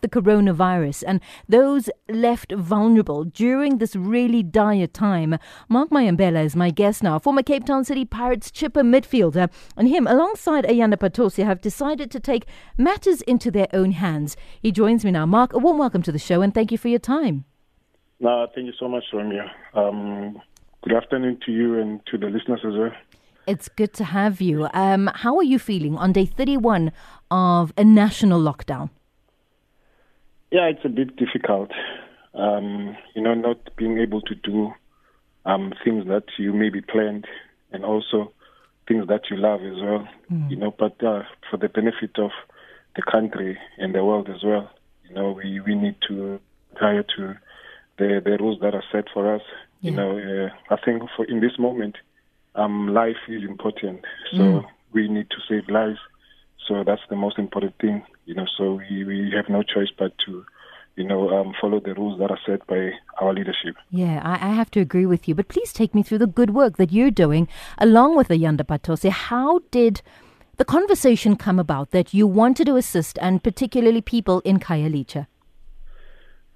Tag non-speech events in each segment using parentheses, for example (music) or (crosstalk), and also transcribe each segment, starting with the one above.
the coronavirus and those left vulnerable during this really dire time. Mark Mayambela is my guest now, former Cape Town City Pirates Chippa midfielder, and him, alongside Ayanda Patosi, have decided to take matters into their own hands. He joins me now. Mark, a warm welcome to the show and thank you for your time. No, thank you so much, Romeo. Um, good afternoon to you and to the listeners as well. It's good to have you. Um, how are you feeling on day 31 of a national lockdown? Yeah, it's a bit difficult. Um, you know, not being able to do um, things that you maybe planned and also things that you love as well. Mm. You know, but uh, for the benefit of the country and the world as well, you know, we, we need to adhere to the, the rules that are set for us. Yeah. You know, uh, I think for in this moment, um, life is important. So mm. we need to save lives. So that's the most important thing you know, so we, we have no choice but to, you know, um, follow the rules that are set by our leadership. Yeah, I, I, have to agree with you. But please take me through the good work that you're doing along with the Ayanda Patosi. How did the conversation come about that you wanted to assist, and particularly people in Khayelitsha?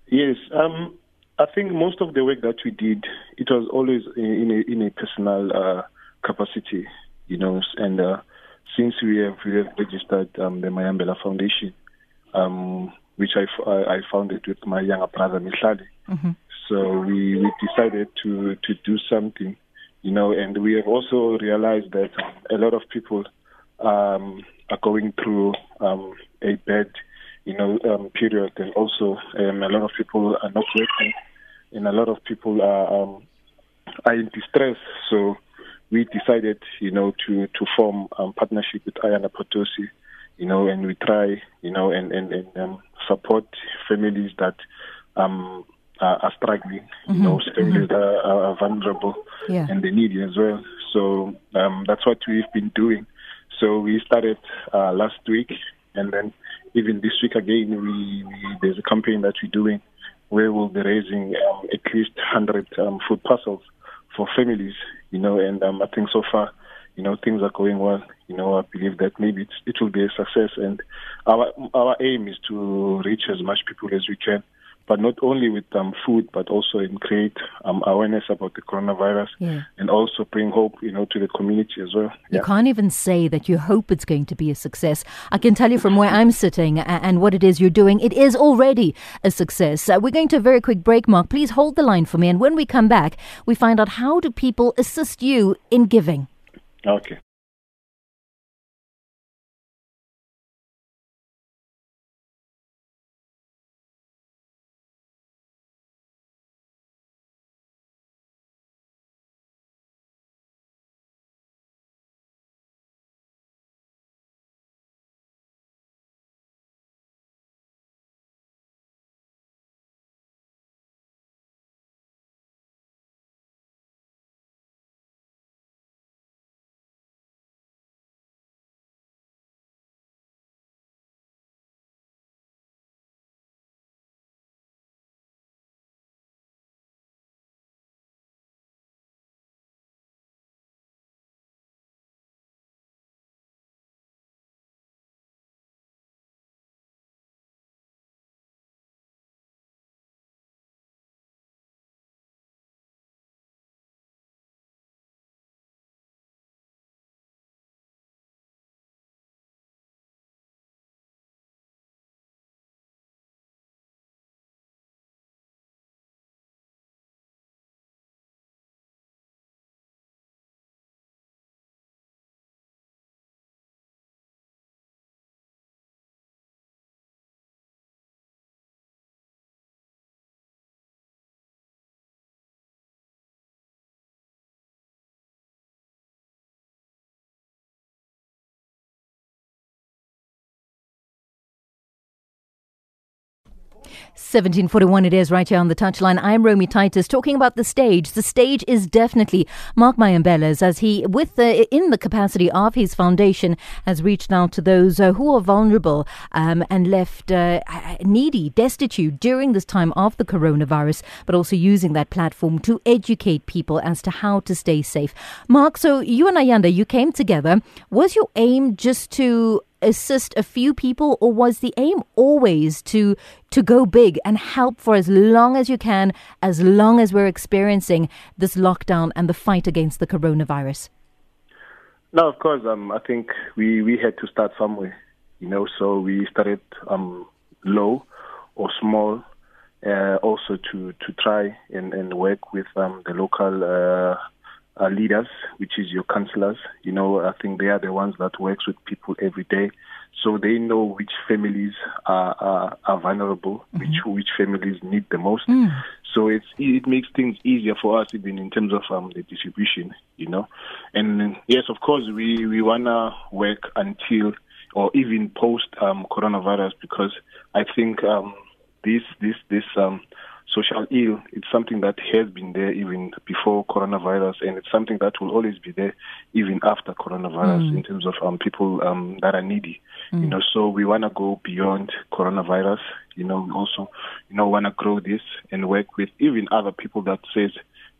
Yes, um, I think most of the work that we did, it was always in a, in a personal uh, capacity, you know, and uh, since we have, we have registered um, the Mayambela Foundation, um, which I, I founded with my younger brother Mihlali. Mm-hmm. So we, we decided to, to do something, you know, and we have also realized that a lot of people um, are going through um, a bad, you know, um, period, and also um, a lot of people are not working, and a lot of people are um, are in distress. So we decided, you know, to to form um, partnership with Ayanda Patosi, you know, and we try, you know, and and, and um, support families that um, are, are struggling, mm-hmm. you know, families mm-hmm. that are, are vulnerable yeah. and they need it as well. So um, that's what we've been doing. So we started uh, last week, and then even this week again, we, we there's a campaign that we're doing where we'll be raising um, at least 100 um, food parcels for families, you know, and um, I think so far, you know, things are going well. You know, I believe that maybe it will be a success, and our our aim is to reach as much people as we can but not only with um, food, but also in create um, awareness about the coronavirus yeah. and also bring hope, you know, to the community as well. You yeah. can't even say that you hope it's going to be a success. I can tell you from where I'm sitting and what it is you're doing, it is already a success. Uh, we're going to a very quick break, Mark. Please hold the line for me. And when we come back, we find out how do people assist you in giving. Okay. 1741 it is right here on the touchline. I'm Romy Titus talking about the stage. The stage is definitely Mark Mayambela's as he, with the, in the capacity of his foundation, has reached out to those uh, who are vulnerable um, and left uh, needy, destitute during this time of the coronavirus, but also using that platform to educate people as to how to stay safe. Mark, so you and Ayanda, you came together. Was your aim just to assist a few people, or was the aim always to to go big and help for as long as you can, as long as we're experiencing this lockdown and the fight against the coronavirus? No, of course. Um, I think we, we had to start somewhere, you know. So we started um, low or small, uh, also to to try and, and work with um, the local uh, uh, leaders, which is your councillors. You know, I think they are the ones that works with people every day, so they know which families are are, are vulnerable, mm-hmm. which which families need the most. Mm. So it's it makes things easier for us even in terms of um, the distribution, you know. And yes, of course, we we wanna work until or even post um, coronavirus because I think um, this this this um, social ill it's something that has been there even before coronavirus and it's something that will always be there even after coronavirus mm. in terms of um, people um, that are needy mm. you know so we want to go beyond coronavirus you know we also you know want to grow this and work with even other people that says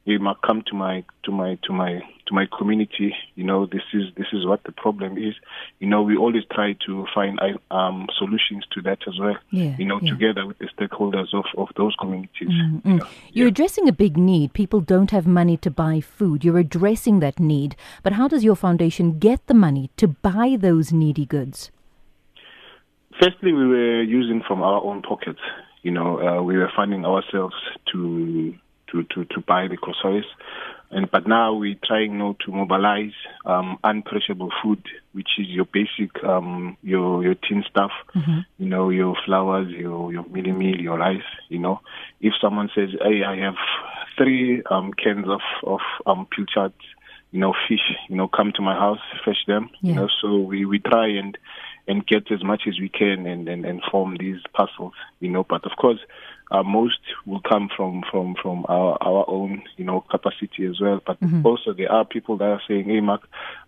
you might come to my to my to my to my community you know this is this is what the problem is. You know we always try to find um solutions to that as well yeah, you know yeah. together with the stakeholders of of those communities. Mm-hmm. you know, you're yeah. addressing a big need. People don't have money to buy food. You're addressing that need. But how does your foundation get the money to buy those needy goods? Firstly we were using from our own pockets. You know uh, we were funding ourselves to to, to, to buy the groceries. And but now we're trying now to mobilize um, unperishable food, which is your basic um, your your tin stuff, mm-hmm. you know, your flours, your your mielie meal, your rice. You know, if someone says, "Hey, I have three um, cans of of um, pilchard, you know, fish, you know, come to my house, fetch them." Yeah. You know, so we we try and and get as much as we can and and, and form these parcels. You know, but of course uh, most will come from from from our our own you know capacity as well. But mm-hmm. also there are people that are saying, "Hey, Mark,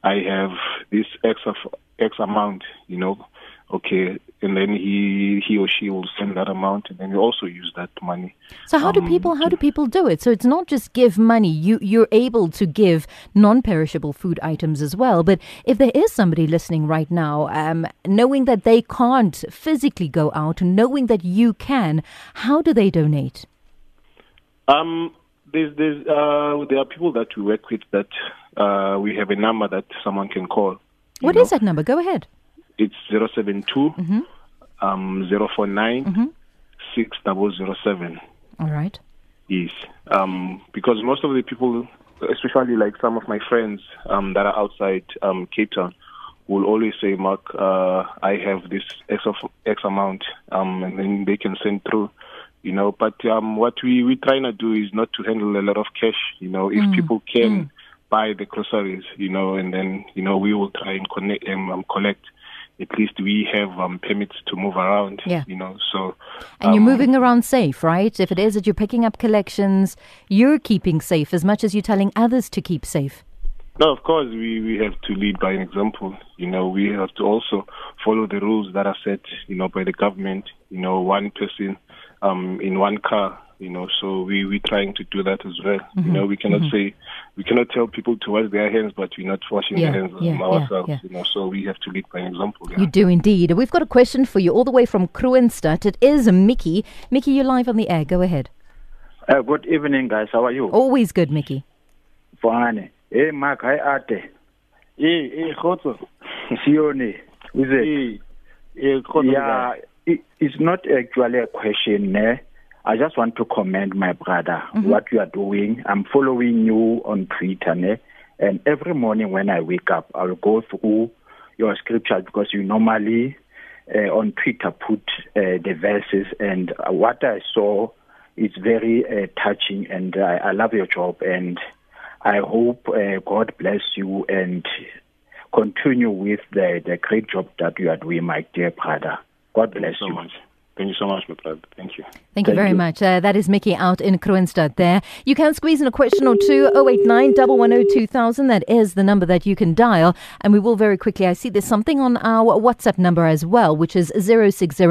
I have this X of X amount," you know, okay, and then he he or she will send that amount, and then you also use that money. So how um, do people how do people do it? So it's not just give money. You you're able to give non-perishable food items as well. But if there is somebody listening right now, um, knowing that they can't physically go out, knowing that you can, how do they donate? Um, there's there's uh, there are people that we work with that uh, we have a number that someone can call. What know? is that number? Go ahead. It's 072 mm-hmm. um, 049 mm-hmm. 6007. All right. Yes. Um, because most of the people, especially like some of my friends um, that are outside um, Cape Town, will always say, Mark, uh, I have this X, of, X amount, um, and then they can send through you know. But um, what we we trying to do is not to handle a lot of cash, you know. If mm. people can mm. buy the groceries, you know, and then you know we will try and connect um, collect at least we have um, permits to move around. Yeah. You know, so. And um, you're moving around safe, right? If it is that you're picking up collections, you're keeping safe as much as you're telling others to keep safe. No, of course, we, we have to lead by an example. You know, we have to also follow the rules that are set, you know, by the government. You know, one person um, in one car you know so we we trying to do that as well. Mm-hmm. you know we cannot mm-hmm. say we cannot tell people to wash their hands but we're not washing yeah, their hands yeah, ourselves yeah, you know so we have to lead by example you do indeed. We've got a question for you all the way from Kroonstad. It is Mickey. Mickey you're live on the air. Go ahead. Uh, good evening guys. How are you? Always good Mickey. Fine. Hey Mark hi ate. Hey hey khotso (laughs) sione is it? Yeah it, it's not actually a question ne I just want to commend my brother mm-hmm. what you are doing. I'm following you on Twitter, ne? and every morning when I wake up, I'll go through your scripture because you normally uh, on Twitter put uh, the verses, and uh, what I saw is very uh, touching, and I, I love your job, and I hope uh, God bless you and continue with the the great job that you are doing, my dear brother. God bless you. So much. Thank you so much, my brother. Thank you. Thank, Thank you very you. much. Uh, that is Mickey out in Kroonstad there. You can squeeze in a question or two, 089 110 That is the number that you can dial. And we will very quickly, I see there's something on our WhatsApp number as well, which is 060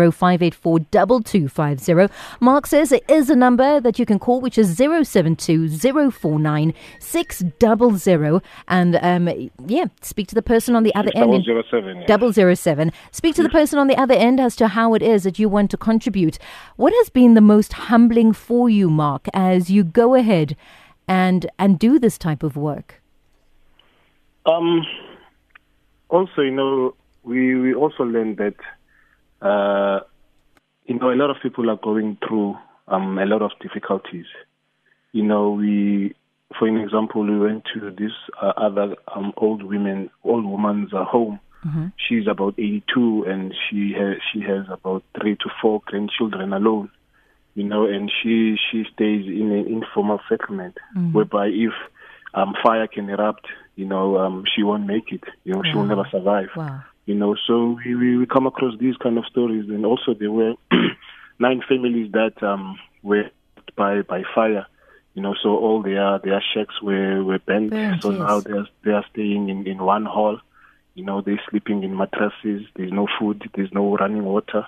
Mark says it is a number that you can call, which is 072 049 600. And um, yeah, speak to the person on the other end. 007. Yeah. 007. Speak to the person on the other end as to how it is that you want to contribute. What has been the most humbling for you, Mark, as you go ahead and and do this type of work? Um, also, you know, we we also learned that uh, you know a lot of people are going through um, a lot of difficulties. You know, we for an example, we went to this uh, other um, old women, old woman's uh, home, Mm-hmm. She's about 82 and she has she has about three to four grandchildren alone, you know, and she she stays in an informal settlement mm-hmm. whereby if um, fire can erupt, you know, um, she won't make it. You know, wow. she will never survive. Wow. You know, so we, we, we come across these kind of stories, and also there were (clears throat) nine families that um, were by by fire. You know, so all their their shacks were were burnt. so yes. now they're they are staying in in one hall. You know, they're sleeping in mattresses. There's no food. There's no running water.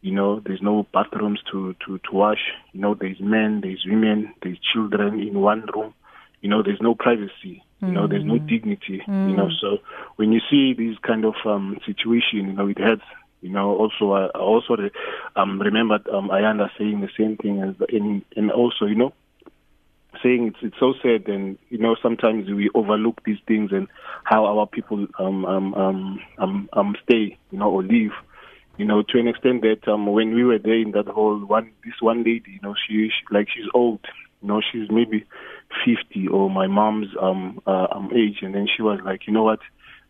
You know, there's no bathrooms to, to, to wash. You know, there's men, there's women, there's children in one room. You know, there's no privacy. You know, there's no mm. dignity. Mm. You know, so when you see these kind of um, situation, you know, it hurts. You know, also I also um, remembered um, Ayanda saying the same thing as in, and also, you know, saying it's it's so sad, and you know sometimes we overlook these things and how our people um um um um, um stay, you know, or leave. You know, to an extent that um when we were there in that hall, one this one lady, you know, she, she like she's old, you know, she's maybe fifty or my mom's um uh, um age, and then she was like, you know what,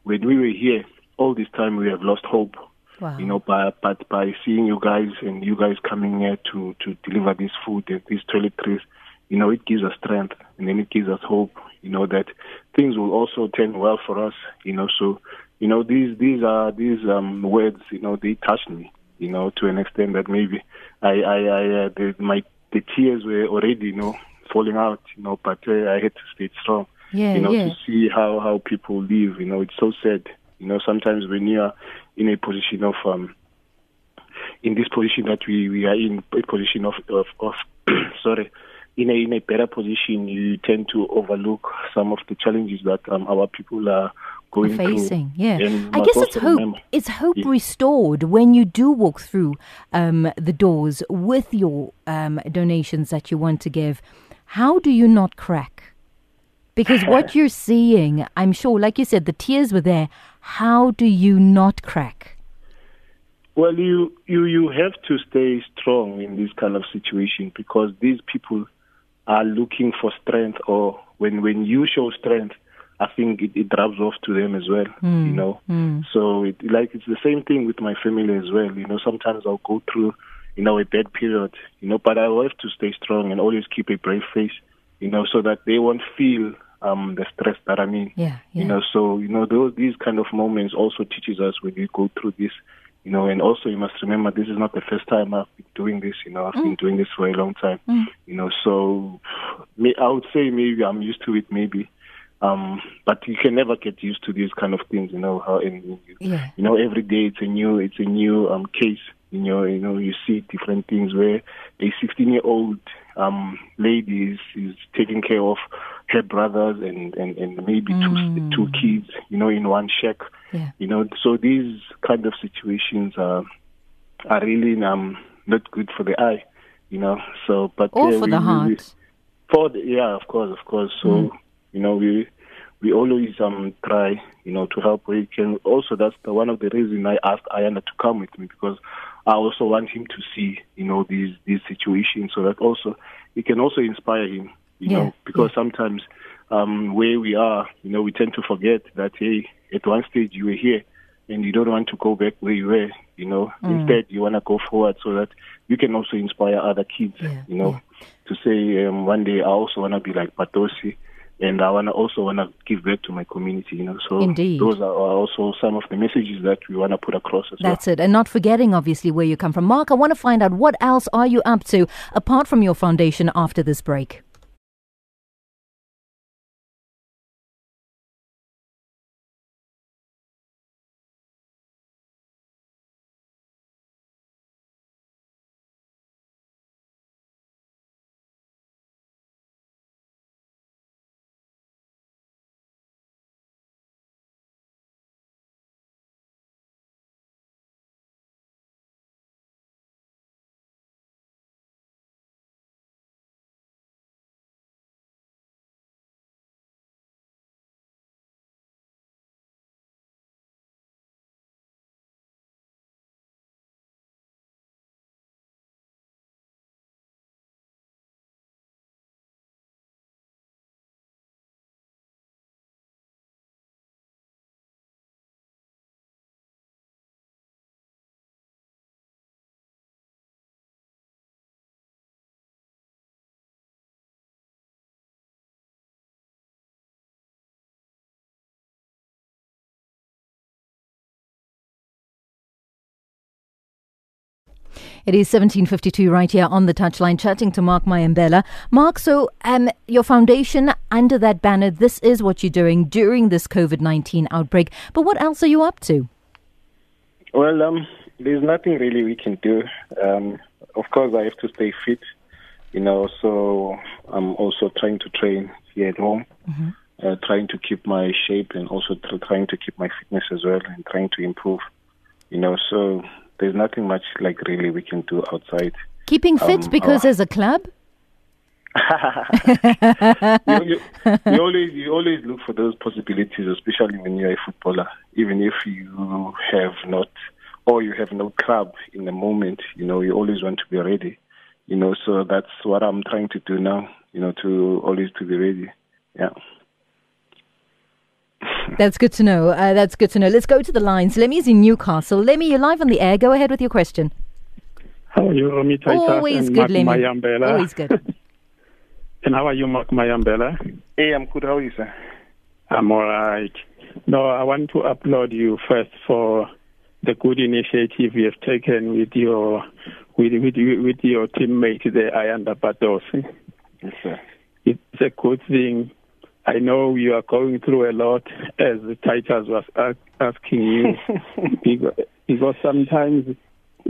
when we were here, all this time we have lost hope. Wow. You know, by but by seeing you guys and you guys coming here to to deliver this food and these toiletries, you know, it gives us strength and then it gives us hope, you know, that things will also turn well for us, you know. So, you know, these these are these um words, you know, they touched me, you know, to an extent that maybe I I, I uh, the, my the tears were already, you know, falling out, you know, but uh, I had to stay strong. Yeah, you know, yeah. to see how how people live, you know, it's so sad. You know, sometimes when you are in a position of um in this position that we, we are in a position of of, of (clears throat) sorry in a in a better position, you tend to overlook some of the challenges that um, our people are going facing. Through. Yeah, I guess it's hope. Remember. It's hope yeah. restored when you do walk through um, the doors with your um, donations that you want to give. How do you not crack? Because (laughs) what you're seeing, I'm sure, like you said, the tears were there. How do you not crack? Well, you you you have to stay strong in this kind of situation because these people are looking for strength or when when you show strength I think it, it drops off to them as well, mm. you know. Mm. So it, like it's the same thing with my family as well. You know, sometimes I'll go through, you know, a bad period, you know, but I will have to stay strong and always keep a brave face, you know, so that they won't feel um the stress that I'm in. Yeah, yeah. You know, so you know, those these kind of moments also teaches us when we go through this you know, and also you must remember this is not the first time I've been doing this. You know, I've mm. been doing this for a long time. Mm. You know, so I would say maybe I'm used to it. Maybe, um, but you can never get used to these kind of things. You know how, and yeah. you know, every day it's a new, it's a new um case. You know, you know, you see different things where a 16 year old um lady is, is taking care of her brothers and and, and maybe mm. two two kids. You know, in one shack yeah. You know, so these kind of situations are are really um not good for the eye. You know, so but or for we, the heart. We, for the yeah, of course, of course. So mm. you know, we we always um try you know to help where we can. Also, that's the one of the reasons I asked Ayanda to come with me because I also want him to see you know these these situations so that also it can also inspire him. You yeah. know, because yeah. sometimes um where we are, you know, we tend to forget that hey, at one stage you were here and you don't want to go back where you were, you know. Mm. Instead, you want to go forward so that you can also inspire other kids, yeah, you know, to say um, one day I also want to be like Patosi, and I wanna also wanna give back to my community. You know, so Indeed. those are also some of the messages that we wanna put across as That's well. it. And not forgetting, obviously, where you come from. Mark, I want to find out what else are you up to apart from your foundation after this break? It is 1752 right here on the touchline, chatting to Mark Mayambela. Mark, so um, your foundation under that banner, this is what you're doing during this COVID 19 outbreak. But what else are you up to? Well, um, there's nothing really we can do. Um, of course, I have to stay fit, you know, so I'm also trying to train here at home, mm-hmm. uh, trying to keep my shape and also trying to keep my fitness as well and trying to improve, you know, so there's nothing much like really we can do outside. Keeping fit um, because uh, as a club? (laughs) you, you, you, always you always look for those possibilities, especially when you're a footballer. Even if you have not or you have no club in the moment, you know, you always want to be ready. You know, so that's what I'm trying to do now. You know, to always to be ready. Yeah. That's good to know. Uh, that's good to know. Let's go to the lines. Lemmy's in Newcastle. Lemmy, you're live on the air. Go ahead with your question. How are you, Romy Always good, Mark Lemmy. Mayambela? Always good. (laughs) and how are you, Mark Mayambela? Hey, I'm good. How are you, sir? I'm all right. No, I want to applaud you first for the good initiative you have taken with your with with, with your teammate there, Ayanda Patosi. Yes, sir. It's a good thing I know you are going through a lot, as Titus was asking you, (laughs) because, because sometimes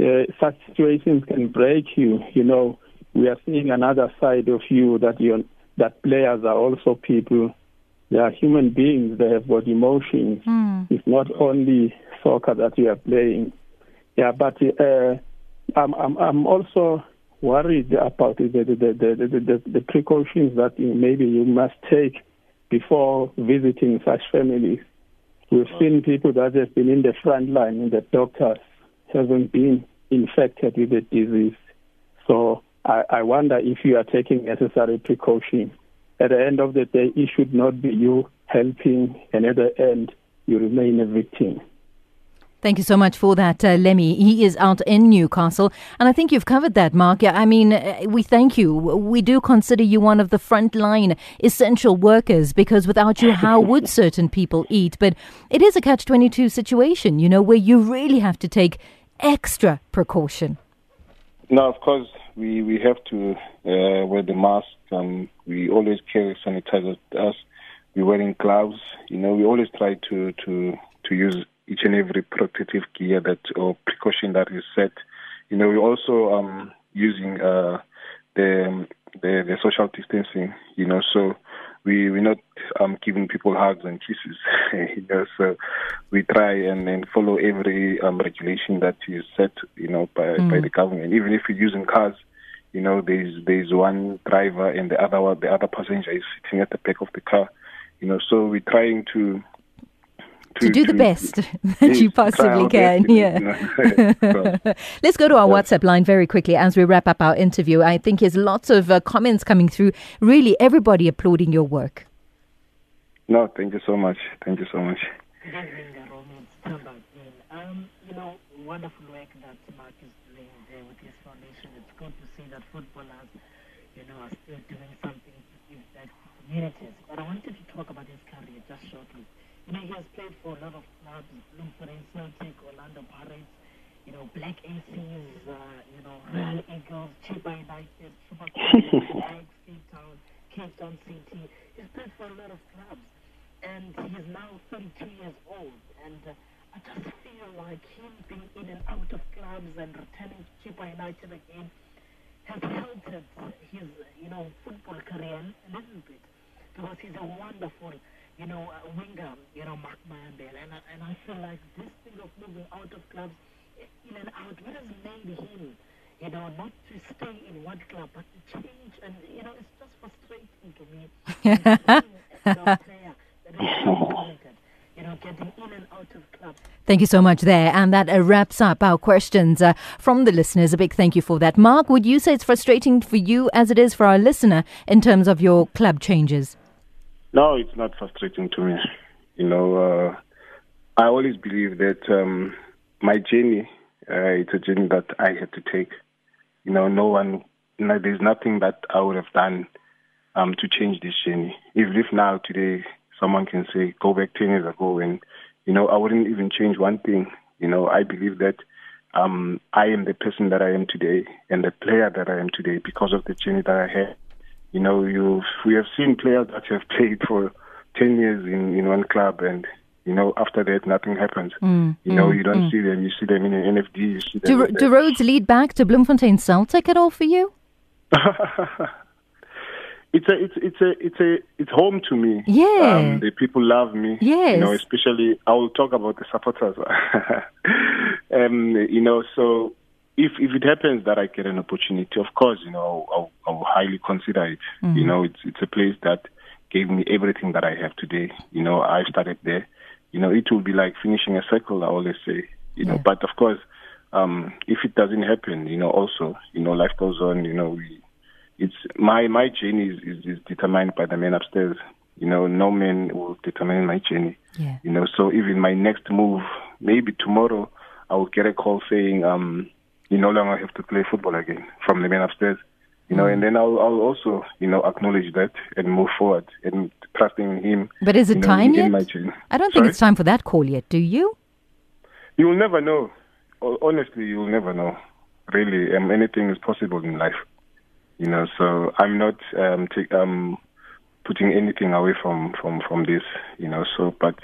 uh, such situations can break you. You know, we are seeing another side of you that you that players are also people. They are human beings. They have got emotions. Mm. It's not only soccer that you are playing. Yeah, but uh, I'm, I'm I'm also worried about the the, the, the, the, the precautions that maybe you must take before visiting such families. We've seen people that have been in the front line and the doctors haven't been infected with the disease. So I, I wonder if you are taking necessary precaution. At the end of the day, it should not be you helping, and at the end, you remain a victim. Thank you so much for that, uh, Lemmy. He is out in Newcastle. And I think you've covered that, Mark. Yeah, I mean, uh, we thank you. We do consider you one of the frontline essential workers because without you, how would (laughs) certain people eat? But it is a catch 22 situation, you know, where you really have to take extra precaution. Now, of course, we, we have to uh, wear the mask. Um, we always carry sanitizer with us. We're wearing gloves. You know, we always try to, to, to use each and every protective gear that or precaution that is set. You know, we're also um, using uh, the, the, the social distancing. You know, so we we're not um, giving people hugs and kisses. (laughs) you know, so we try and, and follow every um, regulation that is set. You know, by mm. by the government. Even if we're using cars. You know, there's there's one driver and the other one, the other passenger is sitting at the back of the car. You know, so we're trying to to, to do to, the best (laughs) that you possibly can. Yeah. (laughs) (laughs) Let's go to our WhatsApp line very quickly as we wrap up our interview. I think there's lots of uh, comments coming through. Really, everybody applauding your work. No, thank you so much. Thank you so much. Um, you know, wonderful work that Mark is doing there with his foundation. It's good to see that footballers, you know, are still doing something to give back to communities. But I wanted to talk about his career just shortly. You know, he has played for a lot of clubs, Bloemfontein Celtic, Orlando Pirates, you know, Black Aces, uh, you know, Royal Eagles, Chippa United, Super (laughs) Cape Town, Cape Town City. He's played for a lot of clubs. And he's now 32 years old. And uh, I just feel like him being in and out of clubs and returning to Chippa United again has helped his, you know, football career a little bit because he's a wonderful, you know, uh, winger, you know, Mark Mayambela. And, and I feel like this thing of moving out of clubs, in and out, what has made him, you know, not to stay in one club, but to change? And, you know, it's just frustrating to me. (laughs) seeing a young player that is so talented, you know, getting in and out of clubs. Thank you so much there. And that uh, wraps up our questions uh, from the listeners. A big thank you for that. Mark, would you say it's frustrating for you as it is for our listener in terms of your club changes? No, it's not frustrating to me. You know, uh, I always believe that um, my journey, uh, it's a journey that I had to take. You know, no one, there's nothing that I would have done um, to change this journey. Even if now, today, someone can say, go back 10 years ago, and, you know, I wouldn't even change one thing. You know, I believe that um, I am the person that I am today and the player that I am today because of the journey that I had. You know, you we have seen players that have played for ten years in, in one club, and you know after that nothing happens. you know, you don't see them. You see them in an NFD. You see them. Do, do roads lead back to Bloemfontein Celtic at all for you? (laughs) it's a it's it's a it's a it's home to me. Yeah. Um, the people love me. Yes. You know, especially I will talk about the supporters. (laughs) um, you know, so if if it happens that I get an opportunity, of course, you know, I'll, I'll, highly consider it. You know, it's it's a place that gave me everything that I have today. You know, I started there. You know, it will be like finishing a circle. I always say. You know, Yeah. but of course, um, if it doesn't happen, you know, also, you know, life goes on. You know, we it's my my journey is, is, is determined by the man upstairs. You know, no man will determine my journey. Yeah. You know, so even my next move, maybe tomorrow, I will get a call saying, um, you no longer have to play football again from the man upstairs. You know, and then I'll I'll also you know acknowledge that and move forward and trusting in him. But is it you know, time yet? I don't think Sorry? it's time for that call yet, do you? You will never know. Honestly, you will never know. Really, um, anything is possible in life. You know, so I'm not um, take, um, putting anything away from, from, from this. You know, so but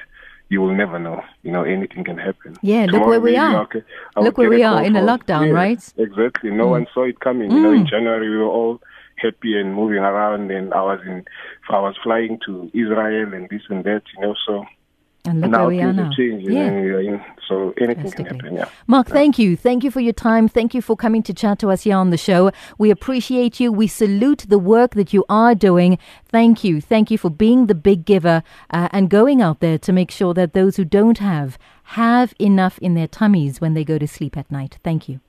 you will never know. You know, anything can happen. Yeah, look where we are. okay, Look where we are, in a lockdown, Yeah, right? Mm. Exactly. No one saw it coming. You know, in January we were all happy and moving around, and I was in, I was flying to Israel and this and that. You know, so And look now where we are now. Yeah. know, we are in- so anything can happen. Yeah. Mark, thank you. Thank you for your time. Thank you for coming to chat to us here on the show. We appreciate you. We salute the work that you are doing. Thank you. Thank you for being the big giver uh, and going out there to make sure that those who don't have have enough in their tummies when they go to sleep at night. Thank you.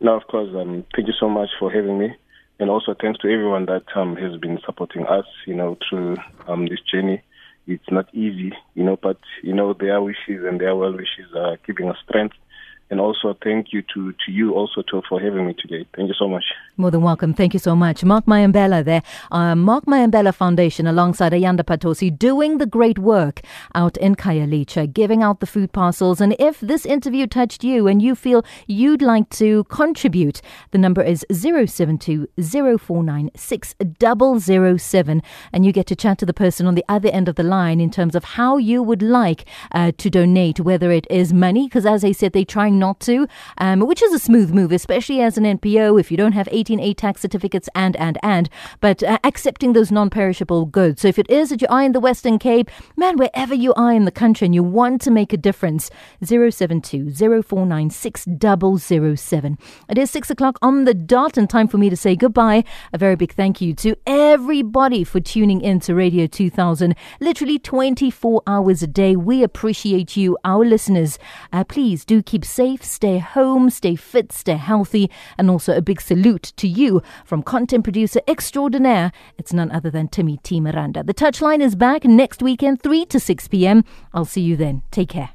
No, of course. Um, thank you so much for having me, and also thanks to everyone that um, has been supporting us. You know, through um, this journey. It's not easy, you know, but you know their wishes and their well wishes are giving us strength. And also, thank you to, to you also for having me today. Thank you so much. More than welcome. Thank you so much. Mark Mayambela there. Uh, Mark Mayambela Foundation alongside Ayanda Patosi doing the great work out in Khayelitsha, giving out the food parcels. And if this interview touched you and you feel you'd like to contribute, the number is 072 049 6007. And you get to chat to the person on the other end of the line in terms of how you would like uh, to donate, whether it is money, because as I said, they're trying not to, um, which is a smooth move, especially as an NPO if you don't have 18A tax certificates and, and, and, but uh, accepting those non perishable goods. So if it is that you are in the Western Cape, man, wherever you are in the country and you want to make a difference, 072 049 6007. It is 6 o'clock on the dot and time for me to say goodbye. A very big thank you to everybody for tuning in to Radio 2000, literally 24 hours a day. We appreciate you, our listeners. Uh, please do keep safe, stay home, stay fit, stay healthy, and also a big salute to you from content producer extraordinaire. It's none other than Timmy T. Miranda. The touchline is back next weekend, 3 to 6 p.m. I'll see you then. Take care.